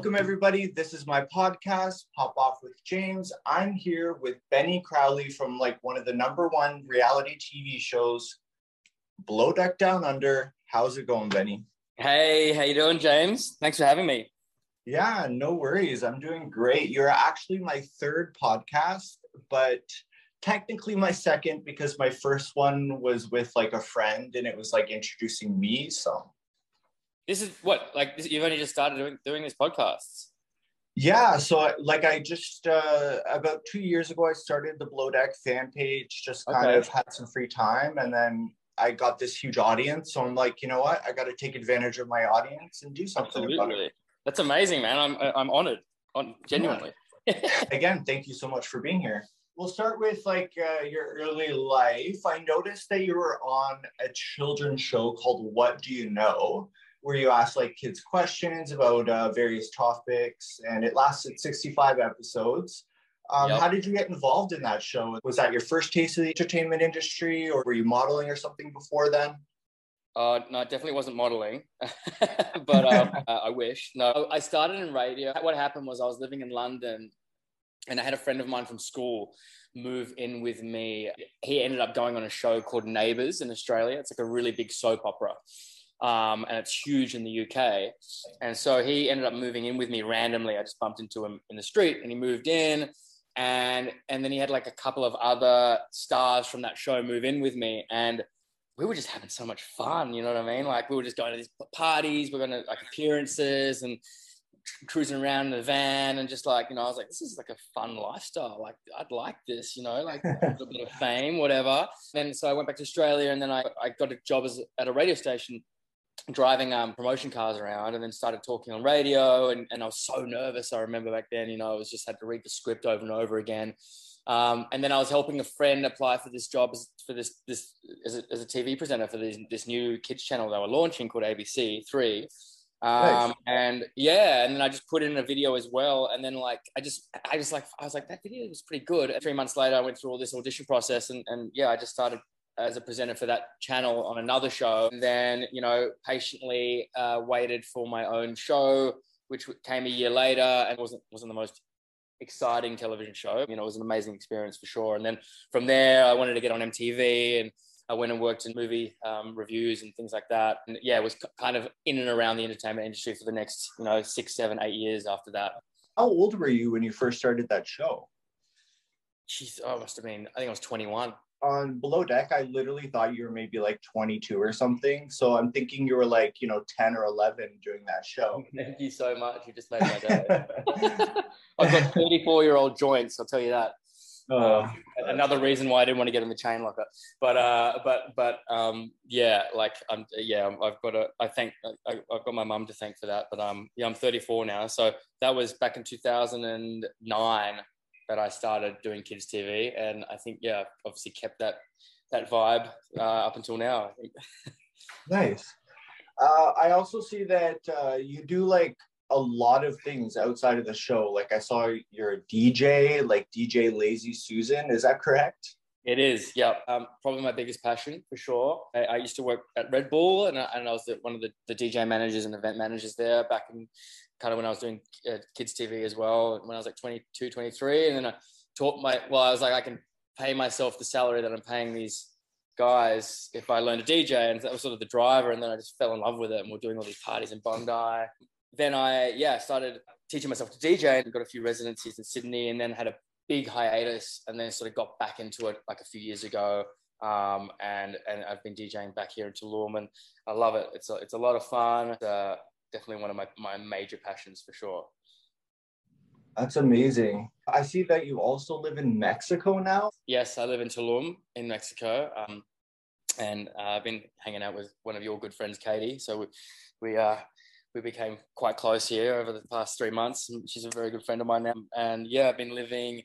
Welcome, everybody. This is my podcast, Pop Off with James. I'm here with Benny Crawley from like one of the number one reality TV shows, Below Deck Down Under. How's it going, Benny? Hey, how you doing, James? Thanks for having me. Yeah, no worries. I'm doing great. You're actually my third podcast, but technically my second because my first one was with like a friend and it was like introducing me. So this is what like this, you've only just started doing doing these podcasts. Yeah, so like I just uh, about two years ago, I started the Below Deck fan page. Just kind Okay. of had some free time, and then I got this huge audience. So I'm like, you know what? I got to take advantage of my audience and do something about it. Absolutely, that's amazing, man. I'm I'm honored, on genuinely. Again, thank you so much for being here. We'll start with like uh, your early life. I noticed that you were on a children's show called What Do You Know, where you asked like kids questions about uh, various topics, and it lasted 65 episodes. Um, Yep. How did you get involved in that show? Was that your first taste of the entertainment industry, or were you modeling or something before then? Uh, no, it definitely wasn't modeling, but um, uh, I wish. No, I started in radio. What happened was I was living in London, and I had a friend of mine from school move in with me. He ended up going on a show called Neighbours in Australia. It's like a really big soap opera, um, and it's huge in the UK. And so he ended up moving in with me randomly. I just bumped into him in the street, and he moved in. And and then he had like a couple of other stars from that show move in with me, and we were just having so much fun. You know what I mean? Like we were just going to these parties, we're going to like appearances and cruising around in the van and just like you know, I was like, this is like a fun lifestyle. Like I'd like this, you know, like a little bit of fame, whatever. And so I went back to Australia, and then I, I got a job as at a radio station driving um, promotion cars around and then started talking on radio and, and I was so nervous. I remember back then, you know, I was just had to read the script over and over again. Um, and then I was helping a friend apply for this job as, for this, this as a, as a TV presenter for this, this new kids channel they were launching called ABC three. Um, Nice. and yeah, and then I just put in a video as well. And then like, I just, I just like, I was like, that video was pretty good. Three months later, I went through all this audition process and, and yeah, I just started as a presenter for that channel on another show. And then, you know, patiently uh, waited for my own show, which came a year later and wasn't wasn't the most exciting television show. You know, it was an amazing experience for sure. And then from there, I wanted to get on MTV and I went and worked in movie um, reviews and things like that. And yeah, it was kind of in and around the entertainment industry for the next, you know, six, seven, eight years after that. How old were you when you first started that show? Jeez, oh, I must have been, I think I was 21. On below deck i literally thought you were maybe like 22 or something so i'm thinking you were like you know 10 or 11 during that show Thank you so much. You just made my day. I've got 34 year old joints. I'll tell you that. Oh, Um, another reason why I didn't want to get in the chain locker. But uh, but but um, yeah, like I'm yeah, I've got a. I thank I, I've got my mum to thank for that. But um, yeah, I'm 34 now, so that was back in 2009 that I started doing kids TV, and I think yeah, obviously kept that that vibe uh, up until now. I think. nice uh, i also see that uh, you do like a lot of things outside of the show like i saw you're a dj like dj lazy susan is that correct It is, yeah. Um, probably my biggest passion for sure. I, I used to work at Red Bull, and I, and I was the, one of the, the DJ managers and event managers there back in kind of when I was doing uh, kids TV as well. When I was like 22, 23, and then I taught my. Well, I was like, I can pay myself the salary that I'm paying these guys if I learn to DJ, and that was sort of the driver. And then I just fell in love with it, and we're doing all these parties in Bondi. Then I, yeah, started teaching myself to DJ and got a few residencies in Sydney, and then had a big hiatus and then sort of got back into it like a few years ago. Um, and and I've been DJing back here in Tulum, and I love it. It's a it's a lot of fun. Uh, definitely one of my, my major passions for sure. that's amazing i see that you also live in mexico now Yes, I live in Tulum in Mexico, um, and uh, I've been hanging out with one of your good friends, Katie. So we we uh, we became quite close here over the past three months. She's a very good friend of mine now, and yeah, I've been living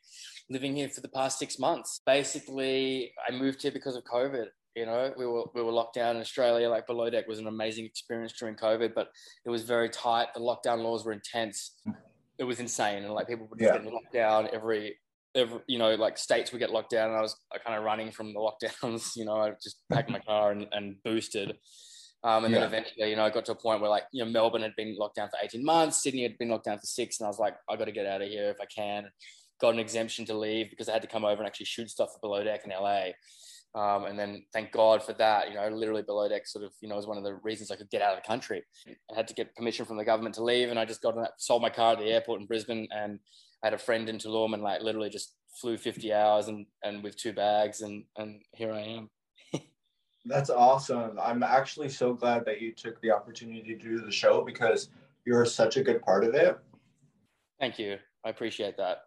living here for the past six months. Basically, I moved here because of COVID. You know, we were we were locked down in Australia. Like below deck was an amazing experience during COVID, but it was very tight. The lockdown laws were intense. It was insane, and like people just Yeah. getting locked down every every, you know, like states would get locked down, and I was kind of running from the lockdowns. You know, I just packed my car and, and boosted. Um, and yeah. then eventually, you know, I got to a point where like, you know, Melbourne had been locked down for 18 months, Sydney had been locked down for six. And I was like, I got to get out of here if I can. Got an exemption to leave because I had to come over and actually shoot stuff for Below Deck in LA. Um, and then thank God for that, you know, literally Below Deck sort of, you know, was one of the reasons I could get out of the country. I had to get permission from the government to leave. And I just got sold my car at the airport in Brisbane and I had a friend in Tulum and like literally just flew 50 hours and, and with two bags and, and here I am. That's awesome. I'm actually so glad that you took the opportunity to do the show because you're such a good part of it. Thank you. I appreciate that.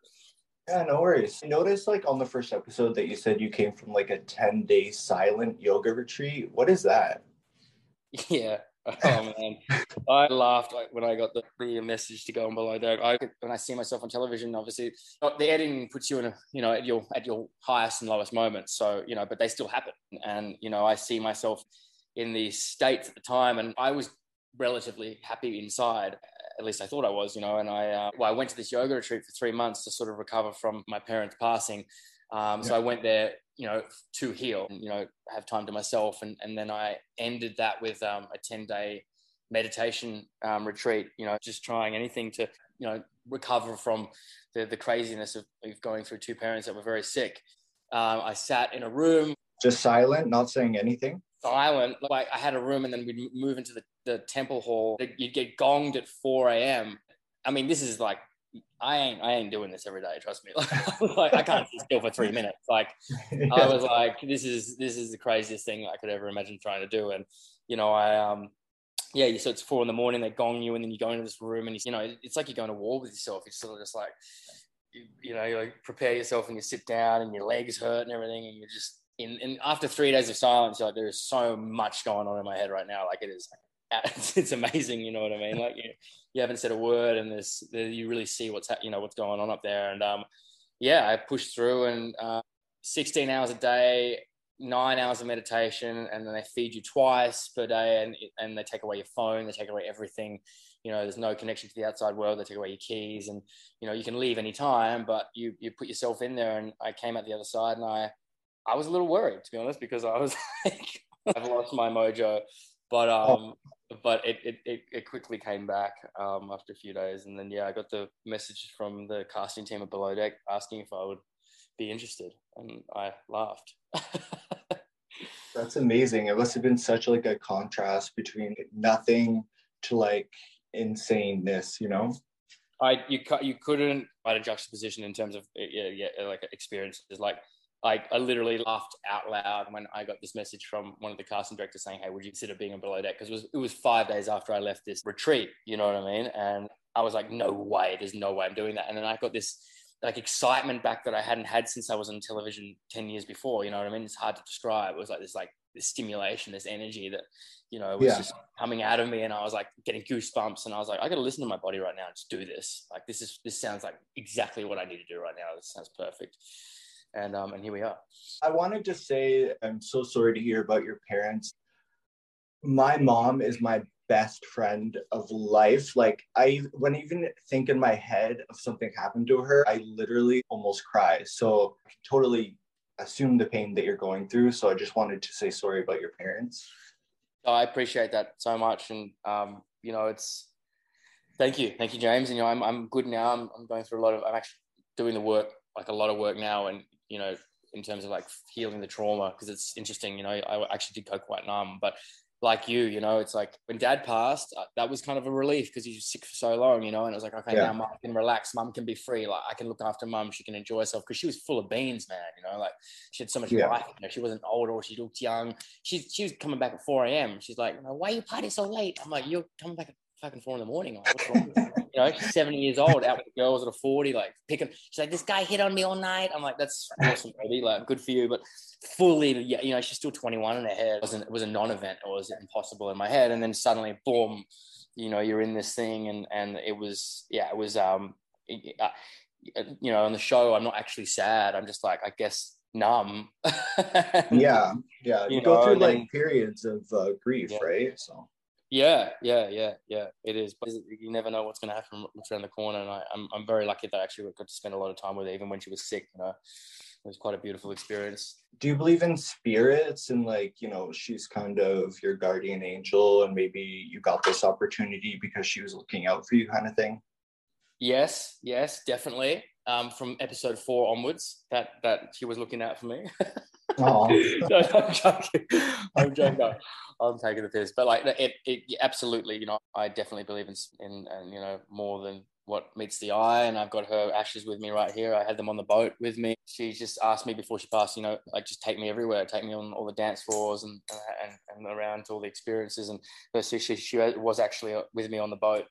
Yeah, no worries. I noticed like on the first episode that you said you came from like a 10 day silent yoga retreat. What is that? Yeah. Oh man, I laughed when I got the, the message to go on below deck. I when I see myself on television, obviously the editing puts you in a you know at your at your highest and lowest moments. So you know, but they still happen, and you know I see myself in these states at the time, and I was relatively happy inside. At least I thought I was, you know. And I uh, well, I went to this yoga retreat for three months to sort of recover from my parents passing. Um, so I went there, you know, to heal, and, you know, have time to myself. And, and then I ended that with um, a 10 day meditation um, retreat, you know, just trying anything to, you know, recover from the, the craziness of, of going through two parents that were very sick. Um, I sat in a room. Just silent, not saying anything? Silent. Like I had a room and then we'd move into the, the temple hall. You'd get gonged at 4 a.m. I mean, this is like I ain't I ain't doing this every day. Trust me. Like, I can't sit still for three minutes. Like yeah. I was like, this is this is the craziest thing I could ever imagine trying to do. And you know, I um yeah, so it's four in the morning, they gong you, and then you go into this room, and you know, it's like you're going to war with yourself. It's sort of just like, you, you know, you like prepare yourself, and you sit down, and your legs hurt and everything, and you're just in. And after three days of silence, like there is so much going on in my head right now. Like it is, it's amazing. You know what I mean? Like you, you haven't said a word, and there's there, you really see what's you know what's going on up there. And um, yeah, I pushed through, and uh, 16 hours a day, nine hours of meditation, and then they feed you twice per day, and and they take away your phone, they take away everything. You know, there's no connection to the outside world. They take away your keys, and you know you can leave anytime, but you you put yourself in there. And I came out the other side, and I I was a little worried to be honest because I was like I've lost my mojo, but um but it, it, it, it, quickly came back um, after a few days. And then, yeah, I got the message from the casting team at Below Deck asking if I would be interested. And I laughed. That's amazing. It must have been such like a contrast between nothing to like insaneness, you know? I you you couldn't find a juxtaposition in terms of yeah, yeah like experiences like I, I literally laughed out loud when I got this message from one of the casting directors saying, Hey, would you consider being a below deck? Because it was, it was five days after I left this retreat, you know what I mean? And I was like, No way, there's no way I'm doing that. And then I got this like excitement back that I hadn't had since I was on television 10 years before, you know what I mean? It's hard to describe. It was like this, like this stimulation, this energy that, you know, was yeah. just coming out of me. And I was like getting goosebumps. And I was like, I got to listen to my body right now and just do this. Like, this is, this sounds like exactly what I need to do right now. This sounds perfect and um, and here we are. I wanted to say I'm so sorry to hear about your parents. My mom is my best friend of life. Like I, when I even think in my head of something happened to her, I literally almost cry. So I can totally assume the pain that you're going through. So I just wanted to say sorry about your parents. I appreciate that so much, and um, you know, it's thank you, thank you, James. And you know, I'm I'm good now. I'm I'm going through a lot of. I'm actually doing the work, like a lot of work now, and you know, in terms of like healing the trauma, because it's interesting, you know, I actually did go quite numb, but like you, you know, it's like when dad passed, uh, that was kind of a relief because he was sick for so long, you know, and it was like, okay, yeah. now mum can relax, mum can be free, like I can look after mum, she can enjoy herself because she was full of beans, man, you know, like she had so much yeah. life, you know, she wasn't old or she looked young. She she was coming back at 4 a.m. She's like, why are you party so late? I'm like, you're coming back at fucking four in the morning. Like, what's wrong you know, she's 70 years old, out with the girls at a 40, like picking. She's like, this guy hit on me all night. I'm like, that's awesome, baby. Like, good for you. But fully, yeah, you know, she's still 21 in her head. It, wasn't, it was a non event or was it impossible in my head? And then suddenly, boom, you know, you're in this thing. And, and it was, yeah, it was, um, uh, you know, on the show, I'm not actually sad. I'm just like, I guess, numb. yeah. Yeah. You, you know, go through like then, periods of uh, grief, yeah. right? So, yeah, yeah, yeah, yeah. It is, but you never know what's going to happen around the corner. And I, am I'm, I'm very lucky that I actually got to spend a lot of time with her, even when she was sick. You know, it was quite a beautiful experience. Do you believe in spirits and like, you know, she's kind of your guardian angel and maybe you got this opportunity because she was looking out for you kind of thing? Yes, yes, definitely. Um, from episode four onwards, that that she was looking out for me. no, I'm joking. I'm joking. I'm taking the piss, but like it, it, absolutely. You know, I definitely believe in, in, and you know, more than what meets the eye. And I've got her ashes with me right here. I had them on the boat with me. She just asked me before she passed, you know, like just take me everywhere, take me on all the dance floors and and, and around all the experiences. And so she, she was actually with me on the boat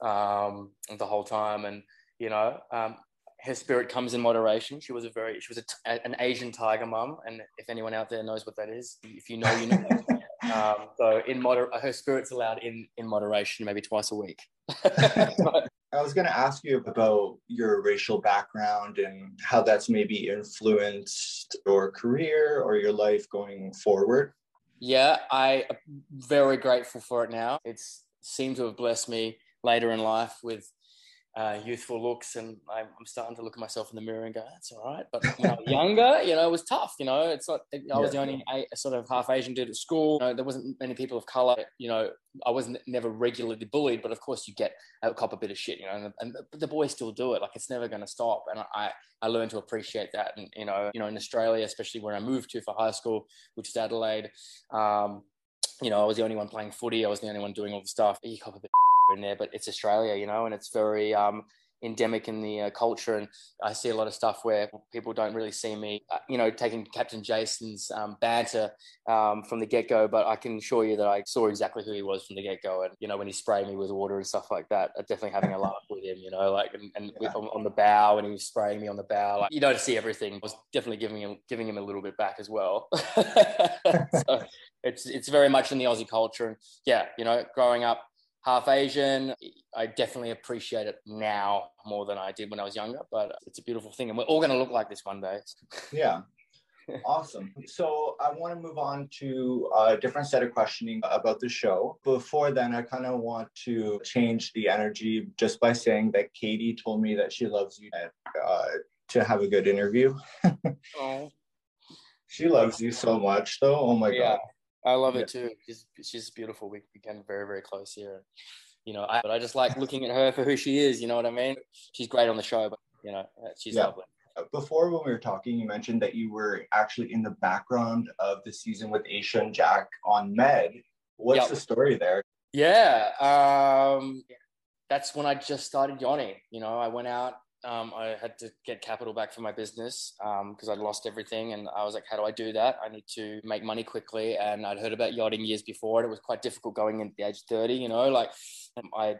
um, the whole time. And you know, um, her spirit comes in moderation. She was a very, she was a, an Asian tiger mum, and if anyone out there knows what that is, if you know, you know. um, so in moder, her spirit's allowed in in moderation, maybe twice a week. I was going to ask you about your racial background and how that's maybe influenced your career or your life going forward. Yeah, I am very grateful for it now. It's seemed to have blessed me later in life with uh, youthful looks, and I'm, I'm, starting to look at myself in the mirror and go, "That's all right." But when I was younger, you know, it was tough. You know, it's not. I was yeah. the only sort of half Asian dude at school. You know, there wasn't many people of color. You know, I wasn't never regularly bullied, but of course, you get a cop a bit of shit. You know, and, and the, the boys still do it. Like it's never going to stop, and I I learned to appreciate that. And you know, you know, in Australia, especially where I moved to for high school, which is Adelaide. Um, you know, I was the only one playing footy. I was the only one doing all the stuff. You cop a bit in there, but it's Australia, you know, and it's very um, endemic in the uh, culture. And I see a lot of stuff where people don't really see me, uh, you know, taking Captain Jason's um, banter um, from the get go. But I can assure you that I saw exactly who he was from the get go. And, you know, when he sprayed me with water and stuff like that, I'm definitely having a laugh with him, you know, like, and, and yeah. on, on, the bow, and he was spraying me on the bow. Like, you know, to see everything I was definitely giving him, giving him a little bit back as well. so it's, it's very much in the Aussie culture. And yeah, you know, growing up, half Asian. I definitely appreciate it now more than I did when I was younger, but it's a beautiful thing. And we're all going to look like this one day. Yeah. awesome. So I want to move on to a different set of questioning about the show. Before then, I kind of want to change the energy just by saying that Katie told me that she loves you uh, to have a good interview. oh. She loves you so much, though. Oh my yeah. God. I love it too. She's she's beautiful. We became very very close here. You know, I, but I just like looking at her for who she is. You know what I mean? She's great on the show, but you know, uh, she's yeah. lovely. Uh, before when we were talking, you mentioned that you were actually in the background of the season with Aesha and Jack on Med. What's yep. the story there? Yeah, um, that's when I just started yachting. You know, I went out um, I had to get capital back for my business because um, I'd lost everything. And I was like, how do I do that? I need to make money quickly. And I'd heard about yachting years before, and it was quite difficult going in at the age of 30, you know, like um, I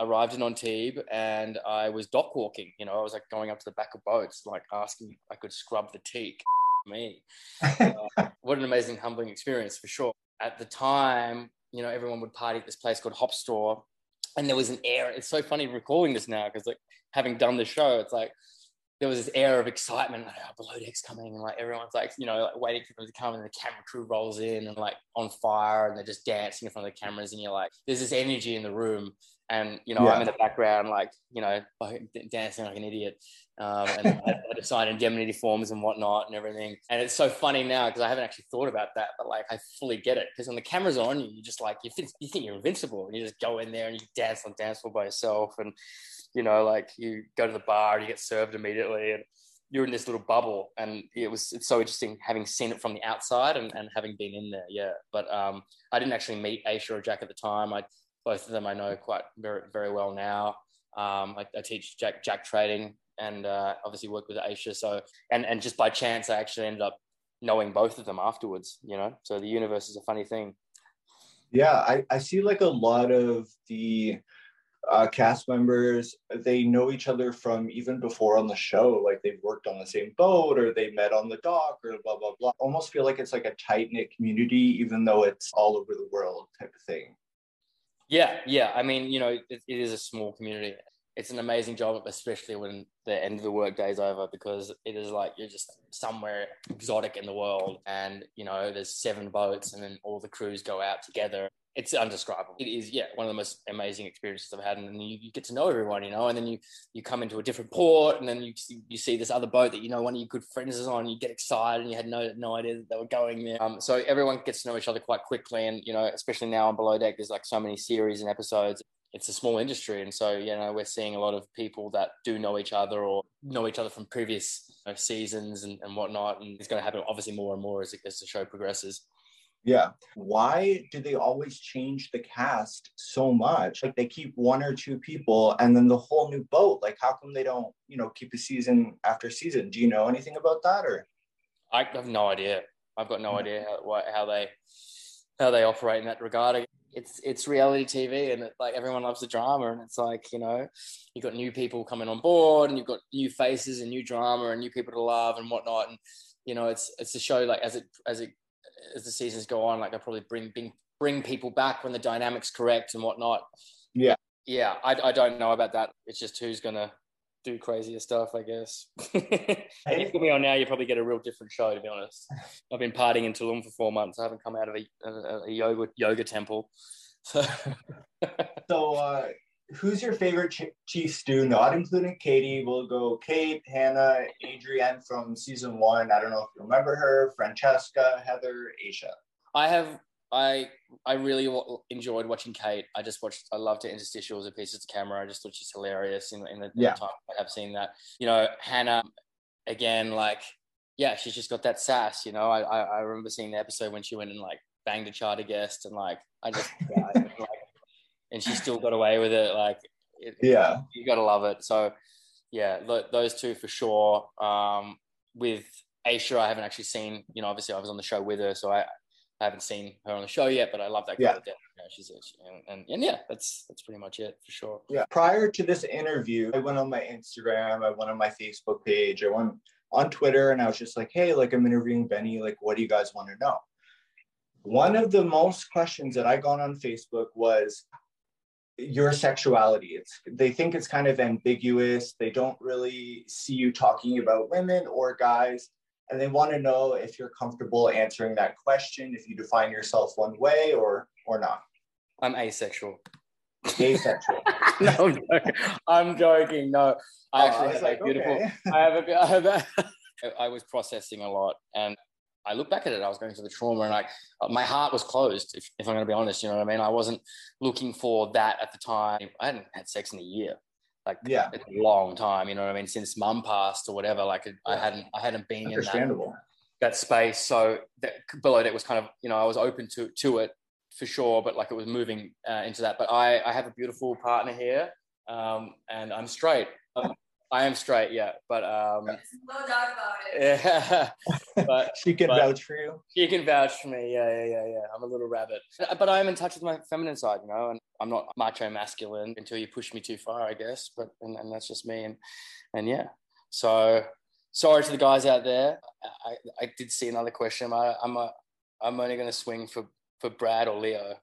arrived in Antibes and I was dock walking, you know, I was like going up to the back of boats, like asking if I could scrub the teak. Me. uh, what an amazing, humbling experience for sure. At the time, you know, everyone would party at this place called Hop Store and there was an air. It's so funny recalling this now because like having done the show, it's like there was this air of excitement, like oh, below deck's coming, and like everyone's like you know like, waiting for them to come, and the camera crew rolls in and like on fire, and they're just dancing in front of the cameras, and you're like, there's this energy in the room, and you know yeah. I'm in the background like you know dancing like an idiot, um, and I to sign indemnity forms and whatnot and everything, and it's so funny now because I haven't actually thought about that, but like I fully get it because when the camera's on you, you just like you think, you think you're invincible, and you just go in there and you dance on dance floor by yourself, and you know, like you go to the bar and you get served immediately and you're in this little bubble. And it was, it's so interesting having seen it from the outside and, and having been in there. Yeah. But um, I didn't actually meet Aesha or Jack at the time. I, both of them I know quite very, very well now. Um, I, I, teach Jack, Jack trading and uh, obviously work with Aesha. So, and, and just by chance, I actually ended up knowing both of them afterwards, you know? So the universe is a funny thing. Yeah, I, I see like a lot of the uh, cast members they know each other from even before on the show like they've worked on the same boat or they met on the dock or blah blah blah almost feel like it's like a tight knit community even though it's all over the world type of thing yeah yeah i mean you know it, it is a small community it's an amazing job, especially when the end of the workday is over, because it is like you're just somewhere exotic in the world, and you know there's seven boats, and then all the crews go out together. It's undescribable. It is, yeah, one of the most amazing experiences I've had, and you, you get to know everyone, you know, and then you you come into a different port, and then you see, you see this other boat that you know one of your good friends is on, you get excited, and you had no no idea that they were going there. Um, so everyone gets to know each other quite quickly, and you know, especially now on Below Deck, there's like so many series and episodes it's a small industry, and so you know we're seeing a lot of people that do know each other or know each other from previous you know, seasons and, and whatnot, and it's going to happen obviously more and more as, as the show progresses. Yeah. Why do they always change the cast so much? Like they keep one or two people and then the whole new boat. Like how come they don't, you know, keep a season after season? Do you know anything about that or? I have no idea. I've got no mm. idea how, how they how they operate in that regard it's it's reality TV and it, like everyone loves the drama and it's like you know you've got new people coming on board and you've got new faces and new drama and new people to love and whatnot and you know it's it's a show like as it as it as the seasons go on like I probably bring bring bring people back when the dynamics correct and whatnot. Yeah, yeah, I I don't know about that. It's just who's gonna do crazier stuff, I guess. if you put me on now, you probably get a real different show, to be honest. I've been partying in Tulum for four months. I haven't come out of a, a, a yoga yoga temple. So, so uh, who's your favorite ch- chief stew? Not including Katie. We'll go Kate, Hannah, Adrienne from season one. I don't know if you remember her. Francesca, Heather, Aesha. I have I I really enjoyed watching Kate. I just watched. I loved her interstitials and pieces of camera. I just thought she's hilarious in, in the, yeah. time I have seen that. You know, Hannah, again, like yeah, she's just got that sass. You know, I I, I remember seeing the episode when she went and like banged a charter guest and like I just yeah, like, and she still got away with it. Like it, yeah, you gotta love it. So yeah, those two for sure. Um, with Aesha, I haven't actually seen. You know, obviously I was on the show with her, so I I haven't seen her on the show yet, but I love that girl. Yeah. she's a, she, and, and, and yeah, that's that's pretty much it for sure. Yeah. Prior to this interview, I went on my Instagram, I went on my Facebook page, I went on Twitter, and I was just like, hey, like I'm interviewing Benny. Like, what do you guys want to know? One of the most questions that I got on Facebook was your sexuality. It's they think it's kind of ambiguous. They don't really see you talking about women or guys and they want to know if you're comfortable answering that question, if you define yourself one way or or not. I'm asexual. Asexual. no, I'm joking. I'm joking. No, I oh, actually I have like, a beautiful. Okay. I have a. I have a. I was processing a lot, and I look back at it. I was going through the trauma, and like my heart was closed. If, if I'm going to be honest, you know what I mean. I wasn't looking for that at the time. I hadn't had sex in a year like yeah. it's a long time you know what i mean? Since mum passed or whatever like i hadn't i hadn't been in that, that space. So that below that was kind of you know i was open to to it for sure but like it was moving uh, into that. But i i have a beautiful partner here um and i'm straight I am straight, yeah, but um, no doubt about it. Yeah, but she can but vouch for you. She can vouch for me. Yeah, yeah, yeah, yeah. I'm a little rabbit, but I am in touch with my feminine side, you know, and I'm not macho masculine until you push me too far, I guess. But and, and that's just me, and and yeah. So sorry to the guys out there. I, I did see another question. I, I'm a, I'm only going to swing for for Brad or Leo.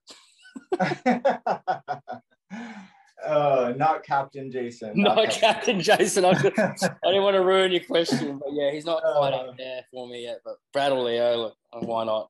Uh, not Captain Jason. Not, not Captain, Captain Jason. I, just, I didn't want to ruin your question, but yeah, he's not quite uh, up there for me yet. But Brad or Leo, look, why not?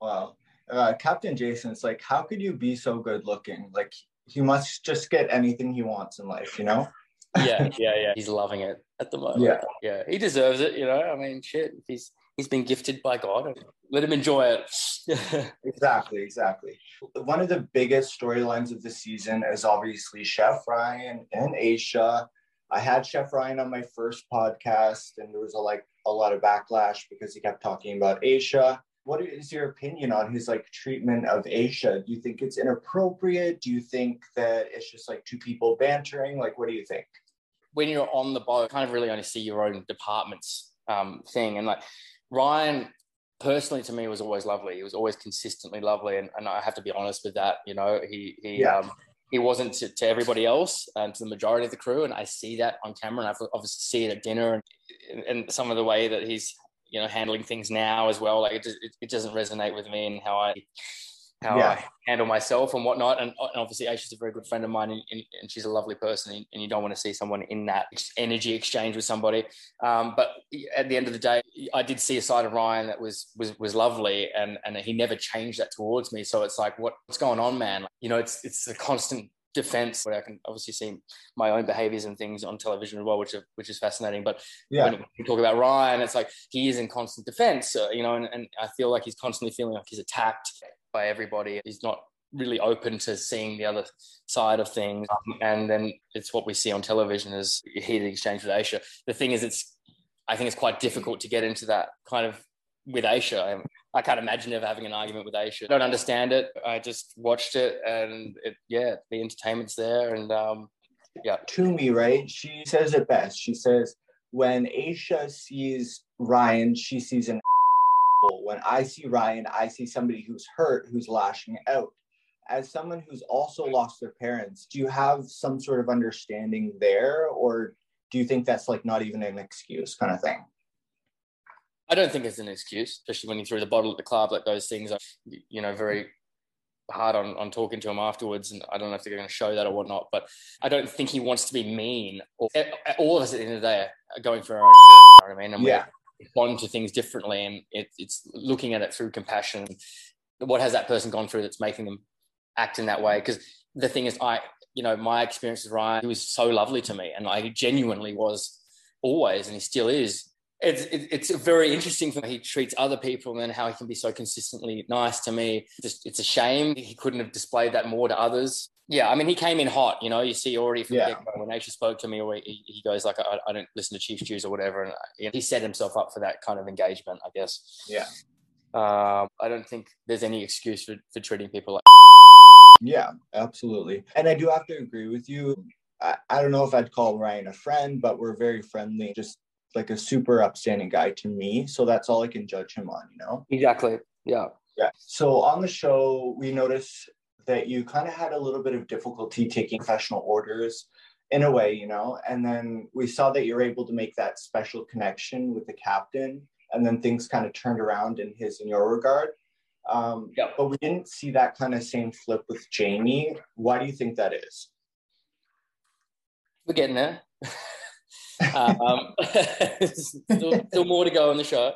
wow. Uh, Captain Jason, it's like, how could you be so good looking? Like, he must just get anything he wants in life, you know? yeah, yeah, yeah. He's loving it at the moment. Yeah, yeah. He deserves it, you know. I mean, shit. He's he's been gifted by God. Let him enjoy it. exactly, exactly. One of the biggest storylines of the season is obviously Chef Ryan and Aesha. I had Chef Ryan on my first podcast, and there was a, like a lot of backlash because he kept talking about Aesha. What is your opinion on his like treatment of Aesha? Do you think it's inappropriate? Do you think that it's just like two people bantering? Like, what do you think? When you're on the boat, kind of really only see your own department's um, thing, and like Ryan personally to me was always lovely. He was always consistently lovely, and, and I have to be honest with that. You know, he he yeah. um, he wasn't to, to, everybody else and to the majority of the crew, and I see that on camera, and I obviously see it at dinner, and, and some of the way that he's you know handling things now as well. Like it just, it, it doesn't resonate with me and how I how yeah. I handle myself and whatnot. And, and obviously, Aesha's a very good friend of mine, and, and, and, she's a lovely person. And you don't want to see someone in that energy exchange with somebody. Um, but at the end of the day, I did see a side of Ryan that was was was lovely, and and he never changed that towards me. So it's like, what, what's going on, man? You know, it's it's a constant defense where I can obviously see my own behaviors and things on television as well, which are, which is fascinating. But yeah. when we talk about Ryan, it's like he is in constant defense, uh, you know, and, and I feel like he's constantly feeling like he's attacked by everybody. He's not really open to seeing the other side of things. Um, and then it's what we see on television is heated exchange with Aesha. The thing is, it's I think it's quite difficult to get into that kind of with Aesha. I, can't imagine ever having an argument with Aesha. I don't understand it. I just watched it, and it, yeah, the entertainment's there, and um, yeah. To me, right? She says it best. She says when Aesha sees Ryan, she sees an. When I see Ryan, I see somebody who's hurt, who's lashing out. As someone who's also lost their parents, do you have some sort of understanding there, or do you think that's like not even an excuse, kind of thing? I don't think it's an excuse, especially when you threw the bottle at the club. Like those things are, you know, very hard on, on talking to him afterwards. And I don't know if they're going to show that or whatnot, but I don't think he wants to be mean. Or, eh, eh, all of us at the end of the day are going through our own shit, you know I mean? And yeah. we respond to things differently. And it, it's looking at it through compassion. What has that person gone through that's making them act in that way? Because the thing is, I, you know, my experience with Ryan, he was so lovely to me. And I genuinely was always, and he still is it's it's very interesting for he treats other people and how he can be so consistently nice to me. Just it's a shame he couldn't have displayed that more to others. Yeah, I mean he came in hot. You know, you see already from yeah. when Aesha spoke to me, or he, he goes like, I, I, don't listen to Chief Stews or whatever," and you know, he set himself up for that kind of engagement, I guess. Yeah. Um, I don't think there's any excuse for, for treating people like. Yeah, absolutely, and I do have to agree with you. I, I don't know if I'd call Ryan a friend, but we're very friendly. Just like a super upstanding guy to me. So that's all I can judge him on, you know? Exactly. Yeah. Yeah. So on the show, we noticed that you kind of had a little bit of difficulty taking professional orders in a way, you know? And then we saw that you're able to make that special connection with the captain. And then things kind of turned around in his in your regard. Um, yeah. But we didn't see that kind of same flip with Jamie. Why do you think that is? We're getting there. um, still, still more to go on the show.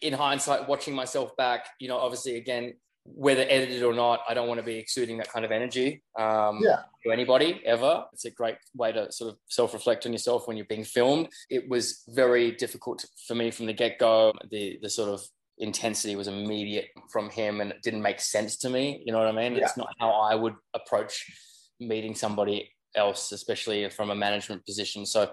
In hindsight, watching myself back, you know, obviously, again, whether edited or not, I don't want to be exuding that kind of energy um, yeah. to anybody ever. It's a great way to sort of self reflect on yourself when you're being filmed. It was very difficult for me from the get go. The the sort of intensity was immediate from him, and it didn't make sense to me. You know what I mean? Yeah. It's not how I would approach meeting somebody else, especially from a management position. So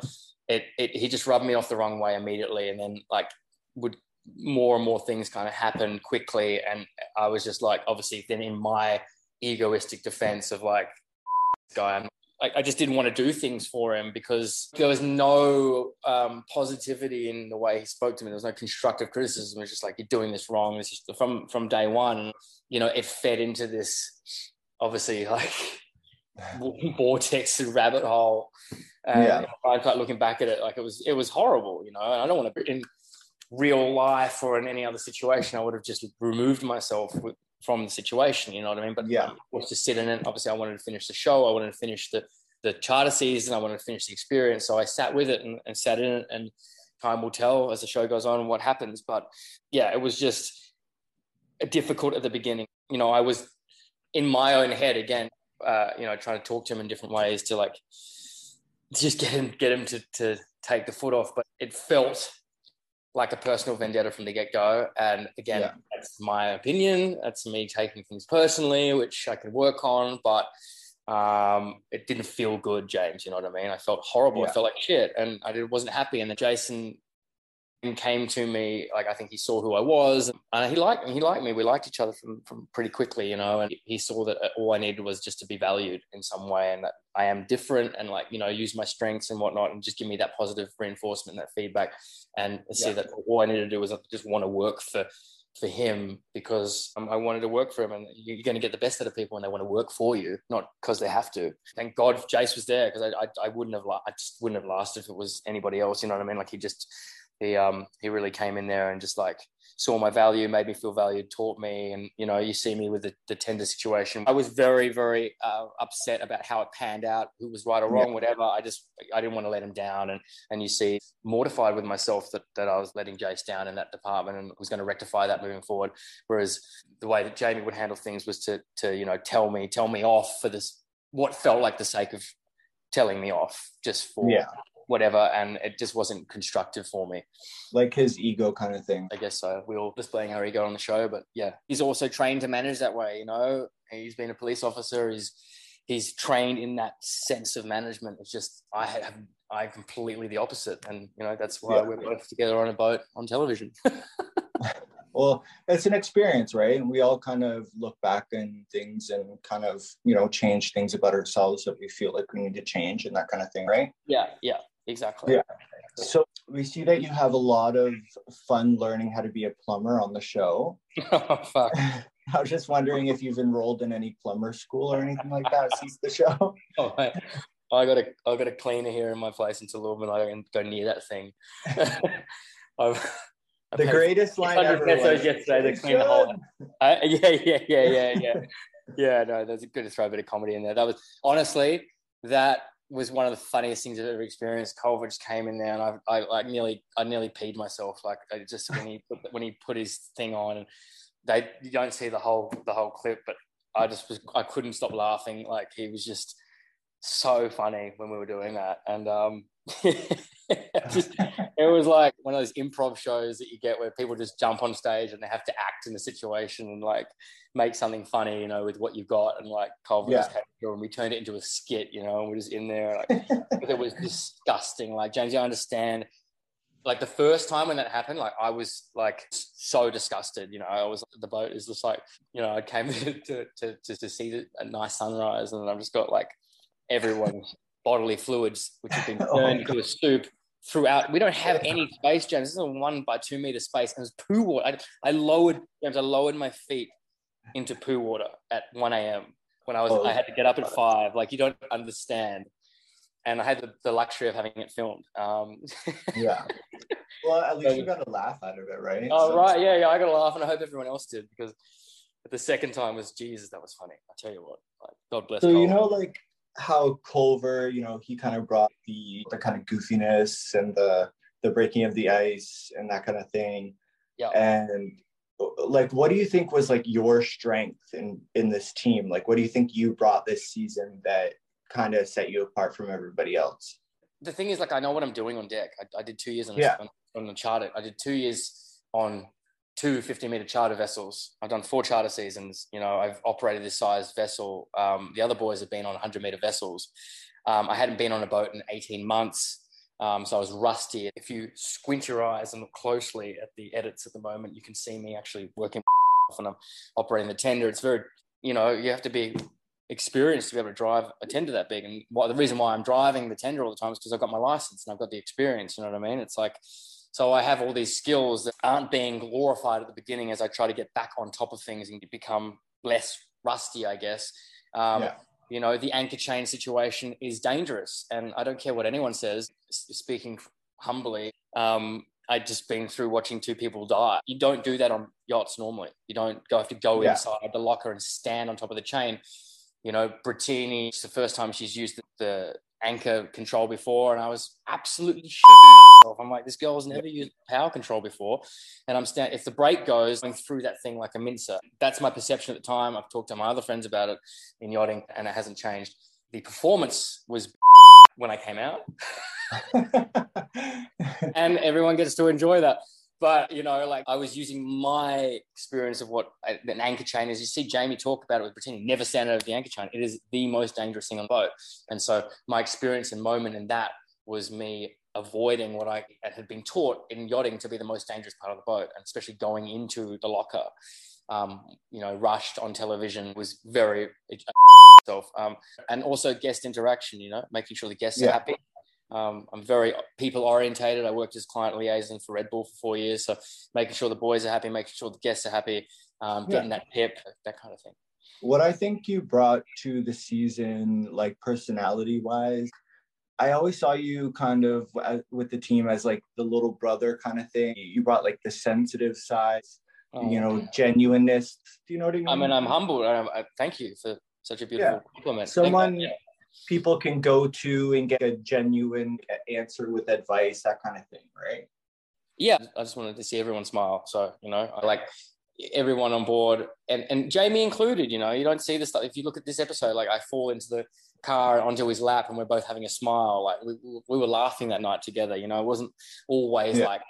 it, it he just rubbed me off the wrong way immediately, and then like would more and more things kind of happen quickly, and I was just like, obviously, then in my egoistic defense of like, guy, I'm like, I, just didn't want to do things for him because there was no um, positivity in the way he spoke to me. There was no constructive criticism. It was just like you're doing this wrong. This is from from day one. You know, it fed into this obviously like vortex and rabbit hole and yeah. I start looking back at it, like it was it was horrible, you know. And I don't want to in real life or in any other situation, I would have just removed myself with, from the situation, you know what I mean? But yeah, was to sit in it. Obviously, I wanted to finish the show. I wanted to finish the the charter season. I wanted to finish the experience. So I sat with it and, and sat in it, and time will tell as the show goes on what happens. But yeah, it was just difficult at the beginning. You know, I was in my own head again. Uh, you know, trying to talk to him in different ways to like just get him get him to to take the foot off. But it felt like a personal vendetta from the get go. And again, yeah. that's my opinion. That's me taking things personally, which I can work on. But um, it didn't feel good, James. You know what I mean? I felt horrible. Yeah. I felt like shit, and I wasn't happy. And then Jason came to me like I think he saw who I was and he liked me. He liked me. We liked each other from from pretty quickly, you know. And he saw that all I needed was just to be valued in some way, and that I am different, and like you know, use my strengths and whatnot, and just give me that positive reinforcement, that feedback, and see yeah. that all I needed to do was just want to work for for him because um, I wanted to work for him. And you're going to get the best out of people when they want to work for you, not because they have to. Thank God Jace was there because I, I, I wouldn't have I just wouldn't have lasted if it was anybody else. You know what I mean? Like he just he um he really came in there and just like saw my value, made me feel valued, taught me, and you know, you see me with the, the tender situation. I was very, very uh, upset about how it panned out, who was right or wrong, yeah. whatever. I just I didn't want to let him down, and and you see, mortified with myself that that I was letting Jace down in that department, and was going to rectify that moving forward. Whereas the way that Jamie would handle things was to to you know tell me tell me off for this what felt like the sake of telling me off just for yeah whatever, and it just wasn't constructive for me. Like his ego kind of thing. I guess so. We all displaying our ego on the show, but yeah, he's also trained to manage that way. You know, he's been a police officer. He's he's trained in that sense of management. It's just I have I'm completely the opposite, and you know that's why yeah. we're both together on a boat on television. well it's an experience right and we all kind of look back and things and kind of you know change things about ourselves that we feel like we need to change and that kind of thing right yeah yeah exactly. Yeah. So we see that you have a lot of fun learning how to be a plumber on the show. oh, fuck. I was just wondering if you've enrolled in any plumber school or anything like that since the show. Oh, I, I got a I got a cleaner here in my place in Tulum, and I don't go near that thing. I've, I've the greatest line ever. Pesos yesterday to clean the whole. I, yeah, yeah, yeah, yeah, yeah. yeah, no, that's good to throw a bit of comedy in there. That was honestly that was one of the funniest things I've ever experienced. Culver just came in there, and I, I like nearly, I nearly peed myself. Like I just when he put, when he put his thing on, and they you don't see the whole the whole clip, but I just was I couldn't stop laughing. Like he was just so funny when we were doing that, and um, just, it was like one of those improv shows that you get where people just jump on stage and they have to act in the situation and like make something funny, you know, with what you've got. And like Culver yeah. Came and we turned it into a skit, you know, and we're just in there. Like, it was disgusting. Like James, I understand. Like the first time when that happened, like I was like so disgusted. You know, I was the boat is just like, you know, I came to to to, to see a nice sunrise, and I've just got like everyone's bodily fluids which have been turned into a soup throughout. We don't have any space, James. This is a one by two meter space, and it's poo water. I, I lowered, James. I lowered my feet into poo water at one a.m. when I was. Oh. I had to get up at five. Like you don't understand. And I had the, the luxury of having it filmed. Um, yeah. Well, at least so, you got a laugh out of it, right? Oh, so, right. Yeah, yeah. I got a laugh, and I hope everyone else did because the second time was Jesus. That was funny. I tell you what. Like, God bless. So Cole. you know, like how Culver, you know, he kind of brought the the kind of goofiness and the the breaking of the ice and that kind of thing. Yeah. And like what do you think was like your strength in in this team? Like what do you think you brought this season that kind of set you apart from everybody else? The thing is like I know what I'm doing on deck. I, I did 2 years on, yeah. on, on the charter. I did 2 years on two 50 meter charter vessels. I've done four charter seasons. You know, I've operated this size vessel. Um, the other boys have been on 100 meter vessels. Um, I hadn't been on a boat in 18 months. Um, so I was rusty. If you squint your eyes and look closely at the edits at the moment, you can see me actually working and I'm operating the tender. It's very, you know, you have to be experienced to be able to drive a tender that big. And what, the reason why I'm driving the tender all the time is because I've got my license and I've got the experience. You know what I mean? It's like, so I have all these skills that aren't being glorified at the beginning as I try to get back on top of things and become less rusty, I guess. Um, yeah. You know, the anchor chain situation is dangerous. And I don't care what anyone says, speaking humbly, um, I'd just been through watching two people die. You don't do that on yachts normally. You don't go have to go yeah. inside the locker and stand on top of the chain. You know, Brittini, it's the first time she's used the, the anchor control before, and I was absolutely mm. shitting myself. I'm like, this girl's never used power control before, and I'm standing. If the brake goes, going through that thing like a mincer. That's my perception at the time. I've talked to my other friends about it in yachting, and it hasn't changed. The performance was when I came out, and everyone gets to enjoy that. But you know, like I was using my experience of what an anchor chain is. You see Jamie talk about it with pretending never stand over the anchor chain. It is the most dangerous thing on the boat. And so my experience and moment in that was me avoiding what I had been taught in yachting to be the most dangerous part of the boat, and especially going into the locker. Um, you know, rushed on television was very. Um, and also guest interaction. You know, making sure the guests yeah. are happy um, I'm very people orientated. I worked as client liaison for Red Bull for four years, so making sure the boys are happy, making sure the guests are happy, um, getting yeah. that pip, that kind of thing. What I think you brought to the season, like personality wise, I always saw you kind of uh, with the team as like the little brother kind of thing. You brought like the sensitive side, oh, you know, yeah. genuineness. Do you know what I mean? I mean, I'm humbled. I, I thank you for such a beautiful yeah. compliment. Someone yeah. People can go to and get a genuine answer with advice, that kind of thing, right? Yeah, I just wanted to see everyone smile. So, you know, I like everyone on board and, and Jamie included, you know, you don't see this stuff. If you look at this episode, like I fall into the car onto his lap and we're both having a smile. Like we, we were laughing that night together, you know, it wasn't always yeah. like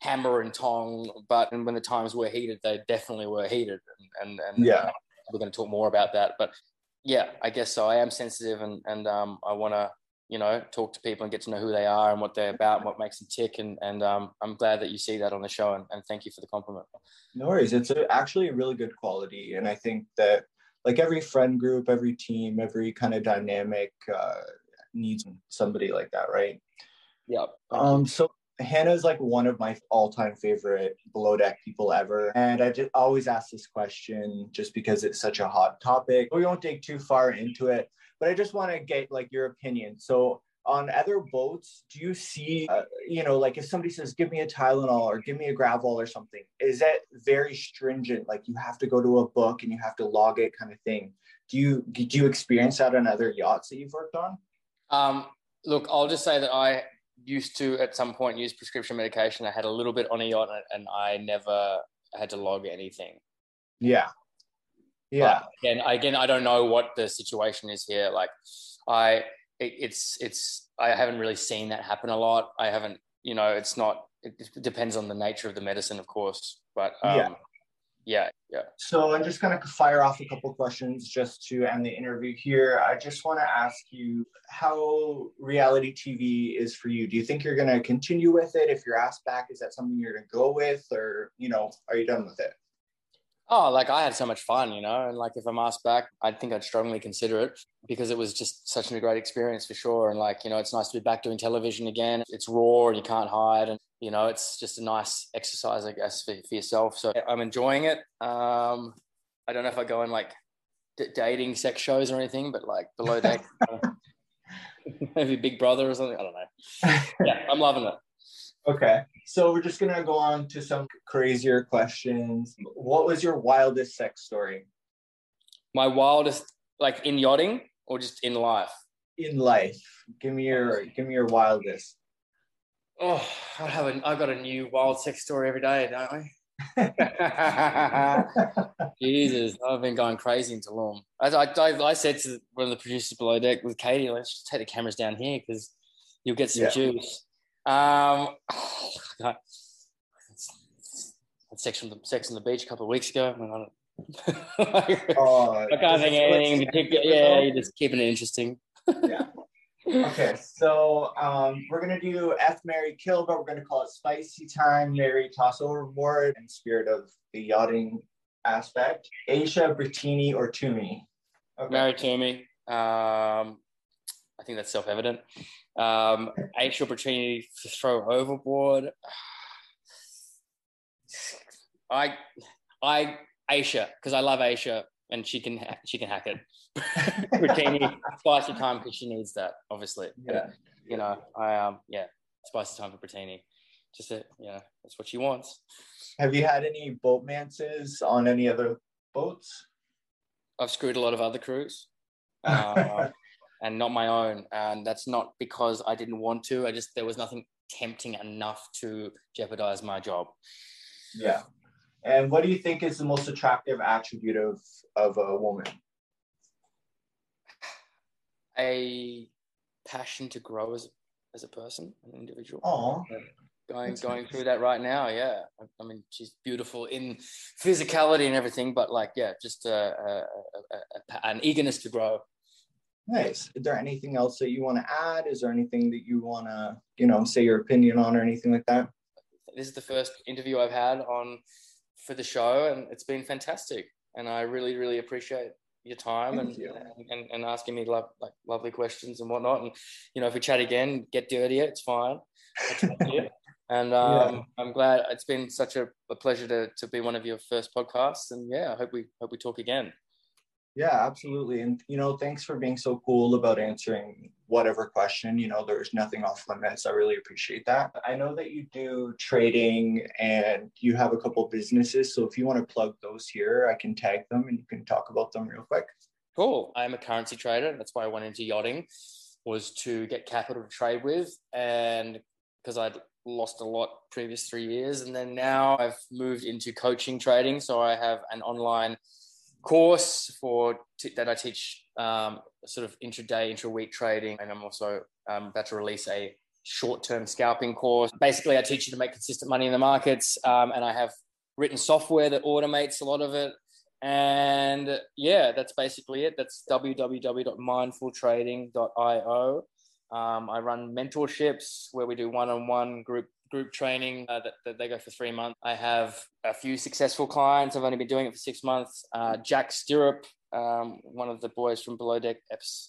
hammer and tong, but and when the times were heated, they definitely were heated. And, and, and yeah, we're going to talk more about that. But yeah, I guess so. I am sensitive and, and um, I want to, you know, talk to people and get to know who they are and what they're about and what makes them tick. And, and um, I'm glad that you see that on the show and, and thank you for the compliment. No worries. It's a, actually a really good quality. And I think that like every friend group, every team, every kind of dynamic uh, needs somebody like that, right? Yeah. Um. So Hannah is like one of my all-time favorite below deck people ever, and I just always ask this question just because it's such a hot topic. We won't dig too far into it, but I just want to get like your opinion. So on other boats do you see uh, you know like if somebody says give me a tylenol or give me a Gravol or something is that very stringent like you have to go to a book and you have to log it kind of thing do you do you experience that on other yachts that you've worked on um, look i'll just say that i used to at some point use prescription medication i had a little bit on a yacht and i never had to log anything yeah yeah but again again i don't know what the situation is here like i it, it's it's I haven't really seen that happen a lot. I haven't, you know, it's not. It, it depends on the nature of the medicine, of course, but um, yeah. Yeah, yeah. So I'm just going to fire off a couple questions just to end the interview here. I just want to ask you how reality TV is for you. Do you think you're going to continue with it? If you're asked back, is that something you're going to go with, or you know, are you done with it? Oh, like I had so much fun, you know, and like if I'm asked back, I think I'd strongly consider it because it was just such a great experience for sure. And like, you know, it's nice to be back doing television again. It's raw and you can't hide. And, you know, it's just a nice exercise, I guess, for, for yourself. So I'm enjoying it. Um, I don't know if I go in like d- dating sex shows or anything, but like below deck, maybe Big Brother or something. I don't know. Yeah, I'm loving it. Okay. So we're just gonna go on to some crazier questions. What was your wildest sex story? My wildest, like in yachting or just in life? In life. Give me your give me your wildest. Oh, I have a I've got a new wild sex story every day, don't we? Jesus, I've been going crazy in Tulum. I, I, I, said to one of the producers below deck with Katie, let's just take the cameras down here because you'll get some yeah. juice. Um, oh, God. Sex on the Sex on the Beach a couple of weeks ago. like, oh, I can't think of anything particular. Yeah, you're just keeping it interesting. yeah. Okay, so um, we're gonna do F Mary Kill, but we're gonna call it spicy time. Mary toss overboard in spirit of the yachting aspect. Aesha, Brittini, or Tumi. Okay. Mary Tumi. Um, I think that's self evident. Um, Aesha Brittini to throw overboard. I, I Aesha because I love Aesha and she can she can hack it. Brittini spicy time because she needs that obviously. Yeah. you know, I um yeah spicy time for Brittini. Just a, yeah, that's what she wants. Have you had any boatmances on any other boats? I've screwed a lot of other crews. Uh, and not my own. And that's not because I didn't want to. I just there was nothing tempting enough to jeopardize my job. Yeah. And what do you think is the most attractive attribute of of a woman? A passion to grow as as a person, an individual. Oh. Going going through that right now, yeah. I mean, she's beautiful in physicality and everything, but like, yeah, just a, a, a, an eagerness to grow. Nice. Is there anything else that you want to add? Is there anything that you want to, you know, say your opinion on or anything like that? This is the first interview I've had on for the show, and it's been fantastic. And I really, really appreciate your time and, you. and, and asking me like lovely questions and whatnot. And you know, if we chat again, get dirtier, it's fine. and um, yeah. I'm glad it's been such a, a pleasure to, to be one of your first podcasts. And yeah, I hope we hope we talk again. Yeah, absolutely. And, you know, thanks for being so cool about answering whatever question. You know, there's nothing off limits. I really appreciate that. I know that you do trading and you have a couple businesses. So if you want to plug those here, I can tag them and you can talk about them real quick. Cool. I'm a currency trader. That's why I went into yachting was to get capital to trade with. And because I'd lost a lot previous three years. And then now I've moved into coaching trading. So I have an online course for t- that I teach um, sort of intraday, intra-week trading, and I'm also um, about to release a short-term scalping course. Basically, I teach you to make consistent money in the markets, um, and I have written software that automates a lot of it. And yeah, that's basically it. That's www.mindfultrading.io. Um, I run mentorships where we do one-on-one group group training uh, that, that, they go for three months. I have a few successful clients. I've only been doing it for six months. Uh, Jack Stirrup, um, one of the boys from Below Deck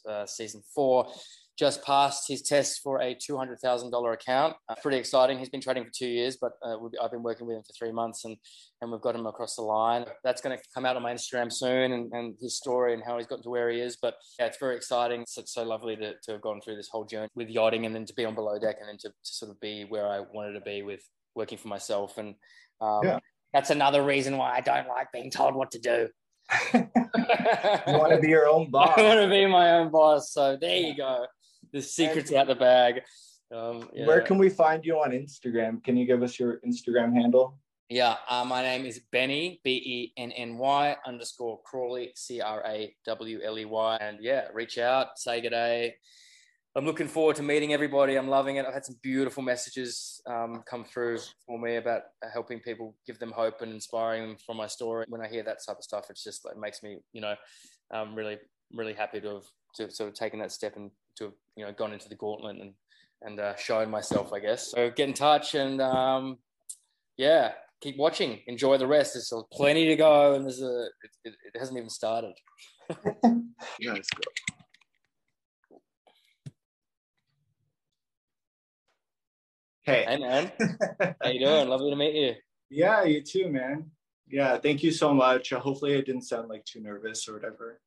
uh, season four, just passed his test for a $200,000 account. Uh, pretty exciting. He's been trading for two years, but uh, I've been working with him for three months and, and we've got him across the line. That's going to come out on my Instagram soon and, and his story and how he's gotten to where he is. But yeah, it's very exciting. It's, it's so lovely to, to have gone through this whole journey with yachting and then to be on Below Deck and then to, to sort of be where I wanted to be with working for myself. And um, yeah. that's another reason why I don't like being told what to do. you want to be your own boss. I want to be my own boss. So there you go the secret's out the bag. Um, yeah. Where can we find you on Instagram? Can you give us your Instagram handle? Yeah, uh, my name is Benny B E N N Y underscore Crawley C R A W L E Y, and yeah, reach out, say good day. I'm looking forward to meeting everybody. I'm loving it. I've had some beautiful messages um, come through for me about helping people, give them hope and inspiring them from my story. When I hear that type of stuff, it's just like makes me, you know, um, really, really happy to have to sort of taken that step and to have you know gone into the gauntlet and and uh, shown myself, I guess. So get in touch and um, yeah, keep watching. Enjoy the rest. There's plenty to go, and there's a it, it, hasn't even started. yeah. Hey. Hey man. How you doing? Lovely to meet you. Yeah, you too, man. Yeah, thank you so much. Hopefully I didn't sound like too nervous or whatever.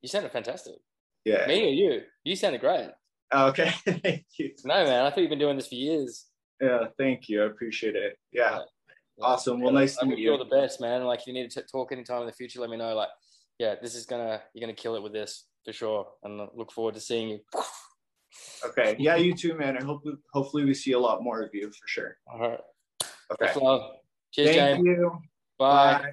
You sounded fantastic. Yeah. Me or you? You sounded great. Oh, okay. thank you. No, man. I thought you've been doing this for years. Yeah. Thank you. I appreciate it. Yeah. yeah. Awesome. Well, nice to meet you. You're the best, man. Like, if you need to talk anytime in the future, let me know. Like, yeah, this is gonna you're gonna kill it with this for sure, and I look forward to seeing you. Okay. Yeah, you too, man. I hope hopefully we see a lot more of you for sure. All right. Okay. Cheers, Thank James. you. Bye. Bye.